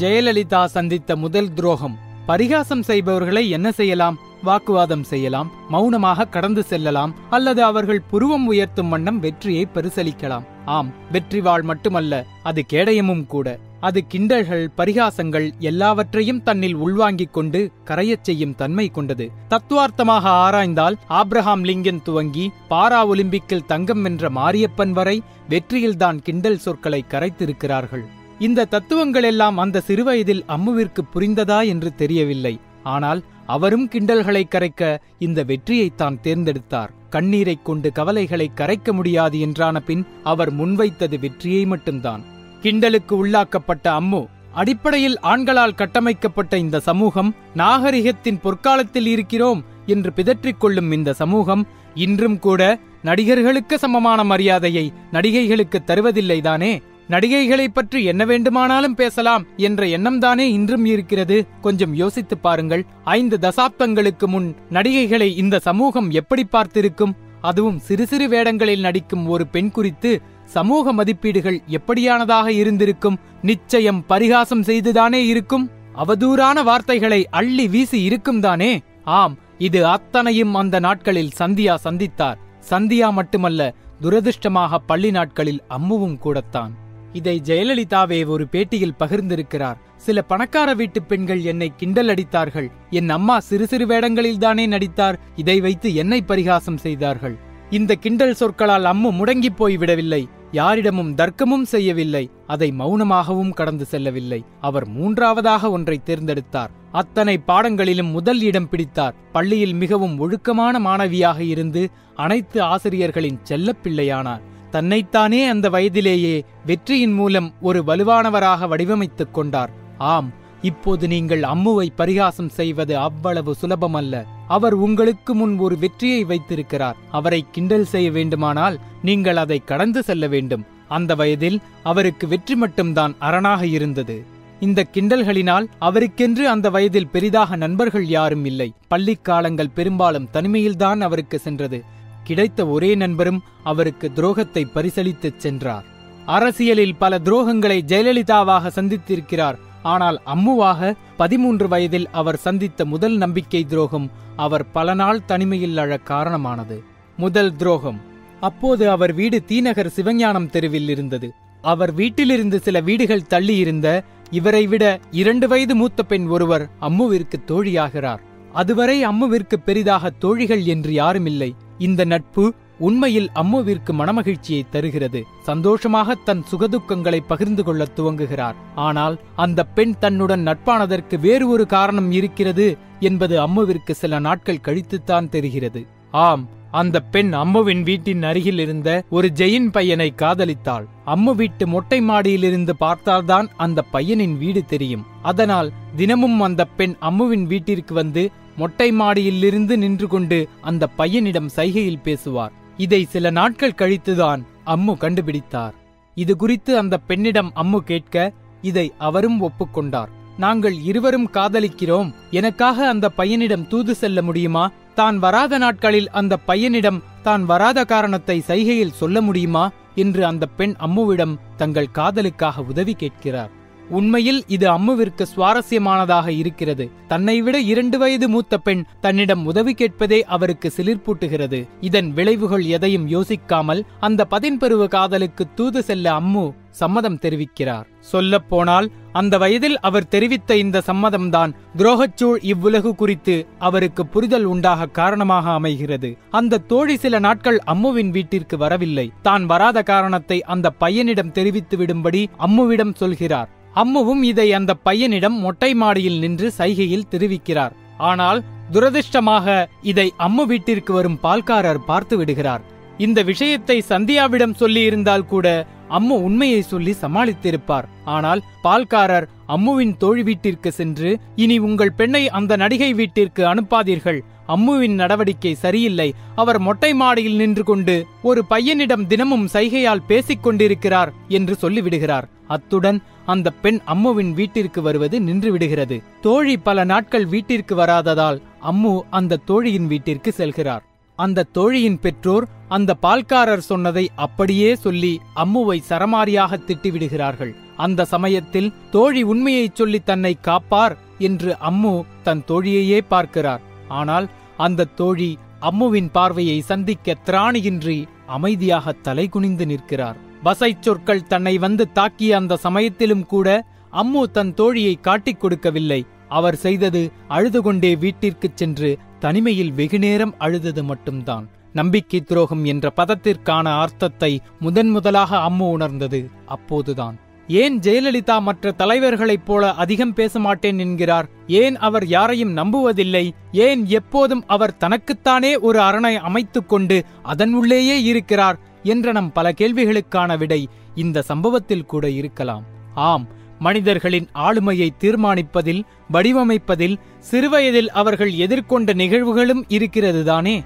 ஜெயலலிதா சந்தித்த முதல் துரோகம். பரிகாசம் செய்பவர்களை என்ன செய்யலாம்? வாக்குவாதம் செய்யலாம் மௌனமாக கடந்து செல்லலாம் அல்லது அவர்கள் புருவம் உயர்த்தும் வண்ணம் வெற்றியை பரிசளிக்கலாம். ஆம் வெற்றி வாழ் மட்டுமல்ல அது கேடயமும் கூட. அது கிண்டல்கள் பரிகாசங்கள் எல்லாவற்றையும் தன்னில் உள்வாங்கிக் கொண்டு கரையச் செய்யும் தன்மை கொண்டது. தத்துவார்த்தமாக ஆராய்ந்தால் ஆப்ரஹாம் லிங்கன் துவங்கி பாரா ஒலிம்பிக்கில் தங்கம் வென்ற மாரியப்பன் வரை வெற்றியில்தான் கிண்டல் சொற்களை கரைத்திருக்கிறார்கள். இந்த தத்துவங்கள் எல்லாம் அந்த சிறுவயதில் அம்முவிற்கு புரிந்ததா என்று தெரியவில்லை. ஆனால் அவரும் கிண்டல்களை கரைக்க இந்த வெற்றியைத்தான் தேர்ந்தெடுத்தார். கண்ணீரைக் கொண்டு கவலைகளை கரைக்க முடியாது என்றான பின் அவர் முன்வைத்தது வெற்றியை மட்டும்தான். கிண்டலுக்கு உள்ளாக்கப்பட்ட அம்மு அடிப்படையில் ஆண்களால் கட்டமைக்கப்பட்ட இந்த சமூகம் நாகரிகத்தின் பொற்காலத்தில் இருக்கிறோம் என்று பிதற்றிக் கொள்ளும் இந்த சமூகம் இன்றும் கூட நடிகர்களுக்கு சமமான மரியாதையை நடிகைகளுக்கு தருவதில்லைதானே? நடிகைகளை பற்றி என்ன வேண்டுமானாலும் பேசலாம் என்ற எண்ணம்தானே இன்றும் இருக்கிறது. கொஞ்சம் யோசித்துப் பாருங்கள். ஐந்து தசாப்தங்களுக்கு முன் நடிகைகளை இந்த சமூகம் எப்படி பார்த்திருக்கும்? அதுவும் சிறு சிறு வேடங்களில் நடிக்கும் ஒரு பெண் குறித்து சமூக மதிப்பீடுகள் எப்படியானதாக இருந்திருக்கும்? நிச்சயம் பரிகாசம் செய்துதானே இருக்கும்? அவதூறான வார்த்தைகளை அள்ளி வீசி இருக்கும் தானே? ஆம் இது அத்தனையும் அந்த நாட்களில் சந்தியா சந்தித்தார். சந்தியா மட்டுமல்ல துரதிருஷ்டமாக பள்ளி நாட்களில் அம்முவும் கூடத்தான். இதை ஜெயலலிதாவே ஒரு பேட்டியில் பகிர்ந்திருக்கிறார். சில பணக்கார வீட்டு பெண்கள் என்னை கிண்டல் அடித்தார்கள். என் அம்மா சிறு சிறு வேடங்களில் தானே நடித்தார். இதை வைத்து என்னை பரிகாசம் செய்தார்கள். இந்த கிண்டல் சொற்களால் அம்மு முடங்கி போய் விடவில்லை. யாரிடமும் தர்க்கமும் செய்யவில்லை. அதை மௌனமாகவும் கடந்து செல்லவில்லை. அவர் மூன்றாவதாக ஒன்றை தேர்ந்தெடுத்தார். அத்தனை பாடங்களிலும் முதல் இடம் பிடித்தார். பள்ளியில் மிகவும் ஒழுக்கமான மாணவியாக இருந்து அனைத்து ஆசிரியர்களின் செல்லப்பிள்ளையானார். தன்னைத்தானே அந்த வயதிலேயே வெற்றியின் மூலம் ஒரு வலுவானவராக வடிவமைத்துக் கொண்டார். ஆம் இப்போது நீங்கள் அம்முவை பரிகாசம் செய்வது அவ்வளவு சுலபமல்ல. அவர் உங்களுக்கு முன் ஒரு வெற்றியை வைத்திருக்கிறார். அவரை கிண்டல் செய்ய வேண்டுமானால் நீங்கள் அதை கடந்து செல்ல வேண்டும். அந்த வயதில் அவருக்கு வெற்றி மட்டும்தான் அரணாக இருந்தது. இந்த கிண்டல்களினால் அவருக்கென்று அந்த வயதில் பெரிதாக நண்பர்கள் யாரும் இல்லை. பள்ளிக் காலங்கள் பெரும்பாலும் தனிமையில்தான் அவருக்கு சென்றது. கிடைத்த ஒரே நண்பரும் அவருக்கு துரோகத்தை பரிசளித்துச் சென்றார். அரசியலில் பல துரோகங்களை ஜெயலலிதாவாக சந்தித்திருக்கிறார். ஆனால் அம்முவாக பதிமூன்று வயதில் அவர் சந்தித்த முதல் நம்பிக்கை துரோகம் அவர் பல நாள் தனிமையில் அழ காரணமானது. முதல் துரோகம். அப்போது அவர் வீடு தீநகர் சிவஞானம் தெருவில் இருந்தது. அவர் வீட்டிலிருந்து சில வீடுகள் தள்ளி இருந்த இவரை விட இரண்டு வயது மூத்த பெண் ஒருவர் அம்முவிற்கு தோழியாகிறார். அதுவரை அம்முவிற்கு பெரிதாக தோழிகள் என்று யாருமில்லை. இந்த நட்பு உண்மையில் அம்முவிற்கு மனமகிழ்ச்சியை தருகிறது. சந்தோஷமாக தன் சுகதுக்கங்களை பகிர்ந்து கொள்ள துவங்குகிறார். ஆனால் அந்த பெண் தன்னுடன் நட்பானதற்கு வேறு ஒரு காரணம் இருக்கிறது என்பது அம்முவிற்கு சில நாட்கள் கழித்துத்தான் தெரிகிறது. ஆம் அந்த பெண் அம்முவின் வீட்டின் அருகில் இருந்த ஒரு ஜெயின் பையனை காதலித்தாள். அம்மு வீட்டு மொட்டை மாடியிலிருந்து பார்த்தால்தான் அந்த பையனின் வீடு தெரியும். அதனால் தினமும் அந்த பெண் அம்முவின் வீட்டிற்கு வந்து மொட்டை மாடியிலிருந்து நின்று கொண்டு அந்த பையனிடம் சைகையில் பேசுவார். இதை சில நாட்கள் கழித்துதான் அம்மு கண்டுபிடித்தார். இது குறித்து அந்த பெண்ணிடம் அம்மு கேட்க இதை அவரும் ஒப்புக்கொண்டார். நாங்கள் இருவரும் காதலிக்கிறோம். எனக்காக அந்த பையனிடம் தூது செல்ல முடியுமா? தான் வராத நாட்களில் அந்த பையனிடம் தான் வராத காரணத்தை சைகையில் சொல்ல முடியுமா? என்று அந்த பெண் அம்முவிடம் தங்கள் காதலுக்காக உதவி கேட்கிறார். உண்மையில் இது அம்முவிற்கு சுவாரஸ்யமானதாக இருக்கிறது. தன்னை விட இரண்டு வயது மூத்த பெண் தன்னிடம் உதவி கேட்பதே அவருக்கு சிலிர்ப்பூட்டுகிறது இதன் விளைவுகள் எதையும் யோசிக்காமல் அந்த பதின்பருவ காதலுக்கு தூது செல்ல அம்மு சம்மதம் தெரிவிக்கிறார். சொல்லப் போனால் அந்த வயதில் அவர் தெரிவித்த இந்த சம்மதம்தான் துரோகச்சூழ் இவ்வுலகு குறித்து அவருக்கு புரிதல் உண்டாக காரணமாக அமைகிறது. அந்த தோழி சில நாட்கள் அம்முவின் வீட்டிற்கு வரவில்லை. தான் வராத காரணத்தை அந்த பையனிடம் தெரிவித்து விடும்படி அம்முவிடம் சொல்கிறார். அம்முவும் இதை அந்த பையனிடம் மொட்டை மாடியில் நின்று சைகையில் தெரிவிக்கிறார். ஆனால் துரதிர்ஷ்டமாக இதை அம்மு வீட்டிற்கு வரும் பால்காரர் பார்த்து விடுகிறார். இந்த விஷயத்தை சந்தியாவிடம் சொல்லியிருந்தால் கூட அம்மு உண்மையை சொல்லி சமாளித்திருப்பார். ஆனால் பால்காரர் அம்முவின் தோழி வீட்டிற்கு சென்று இனி உங்கள் பெண்ணை அந்த நடிகை வீட்டிற்கு அனுப்பாதீர்கள். அம்முவின் நடவடிக்கை சரியில்லை. அவர் மொட்டை மாடியில் நின்று கொண்டு ஒரு பையனிடம் தினமும் சைகையால் பேசிக் கொண்டிருக்கிறார் என்று சொல்லிவிடுகிறார். அத்துடன் அந்த பெண் அம்முவின் வீட்டிற்கு வருவது நின்று விடுகிறது தோழி பல நாட்கள் வீட்டிற்கு வராததால் அம்மு அந்த தோழியின் வீட்டிற்கு செல்கிறார். அந்த தோழியின் பெற்றோர் அந்த பால்காரர் சொன்னதை அப்படியே சொல்லி அம்முவை சரமாரியாக திட்டிவிடுகிறார்கள். அந்த சமயத்தில் தோழி உண்மையைச் சொல்லி தன்னை காப்பார் என்று அம்மு தன் தோழியையே பார்க்கிறார். ஆனால் அந்த தோழி அம்முவின் பார்வையை சந்திக்க திராணியின்றி அமைதியாக தலைகுனிந்து நிற்கிறார். வசை சொற்கள் தன்னை வந்து தாக்கிய அந்த சமயத்திலும் கூட அம்மு தன் தோழியை காட்டிக் கொடுக்கவில்லை. அவர் செய்தது அழுது கொண்டே வீட்டிற்குச் சென்று தனிமையில் வெகுநேரம் அழுதது மட்டும்தான். நம்பிக்கை துரோகம் என்ற பதத்திற்கான அர்த்தத்தை முதன் முதலாக அம்மு உணர்ந்தது. அப்போதுதான் ஏன் ஜெயலலிதா மற்ற தலைவர்களைப் போல அதிகம் பேச மாட்டேன் என்கிறார்? ஏன் அவர் யாரையும் நம்புவதில்லை? ஏன் எப்போதும் அவர் தனக்குத்தானே ஒரு அரணை அமைத்துக் கொண்டு அதன் உள்ளேயே இருக்கிறார்? என்ற நம் பல கேள்விகளுக்கான விடை இந்த சம்பவத்தில் கூட இருக்கலாம். ஆம் மனிதர்களின் ஆளுமையை தீர்மானிப்பதில் வடிவமைப்பதில் சிறுவயதில் அவர்கள் எதிர்கொண்ட நிகழ்வுகளும் இருக்கிறது தானே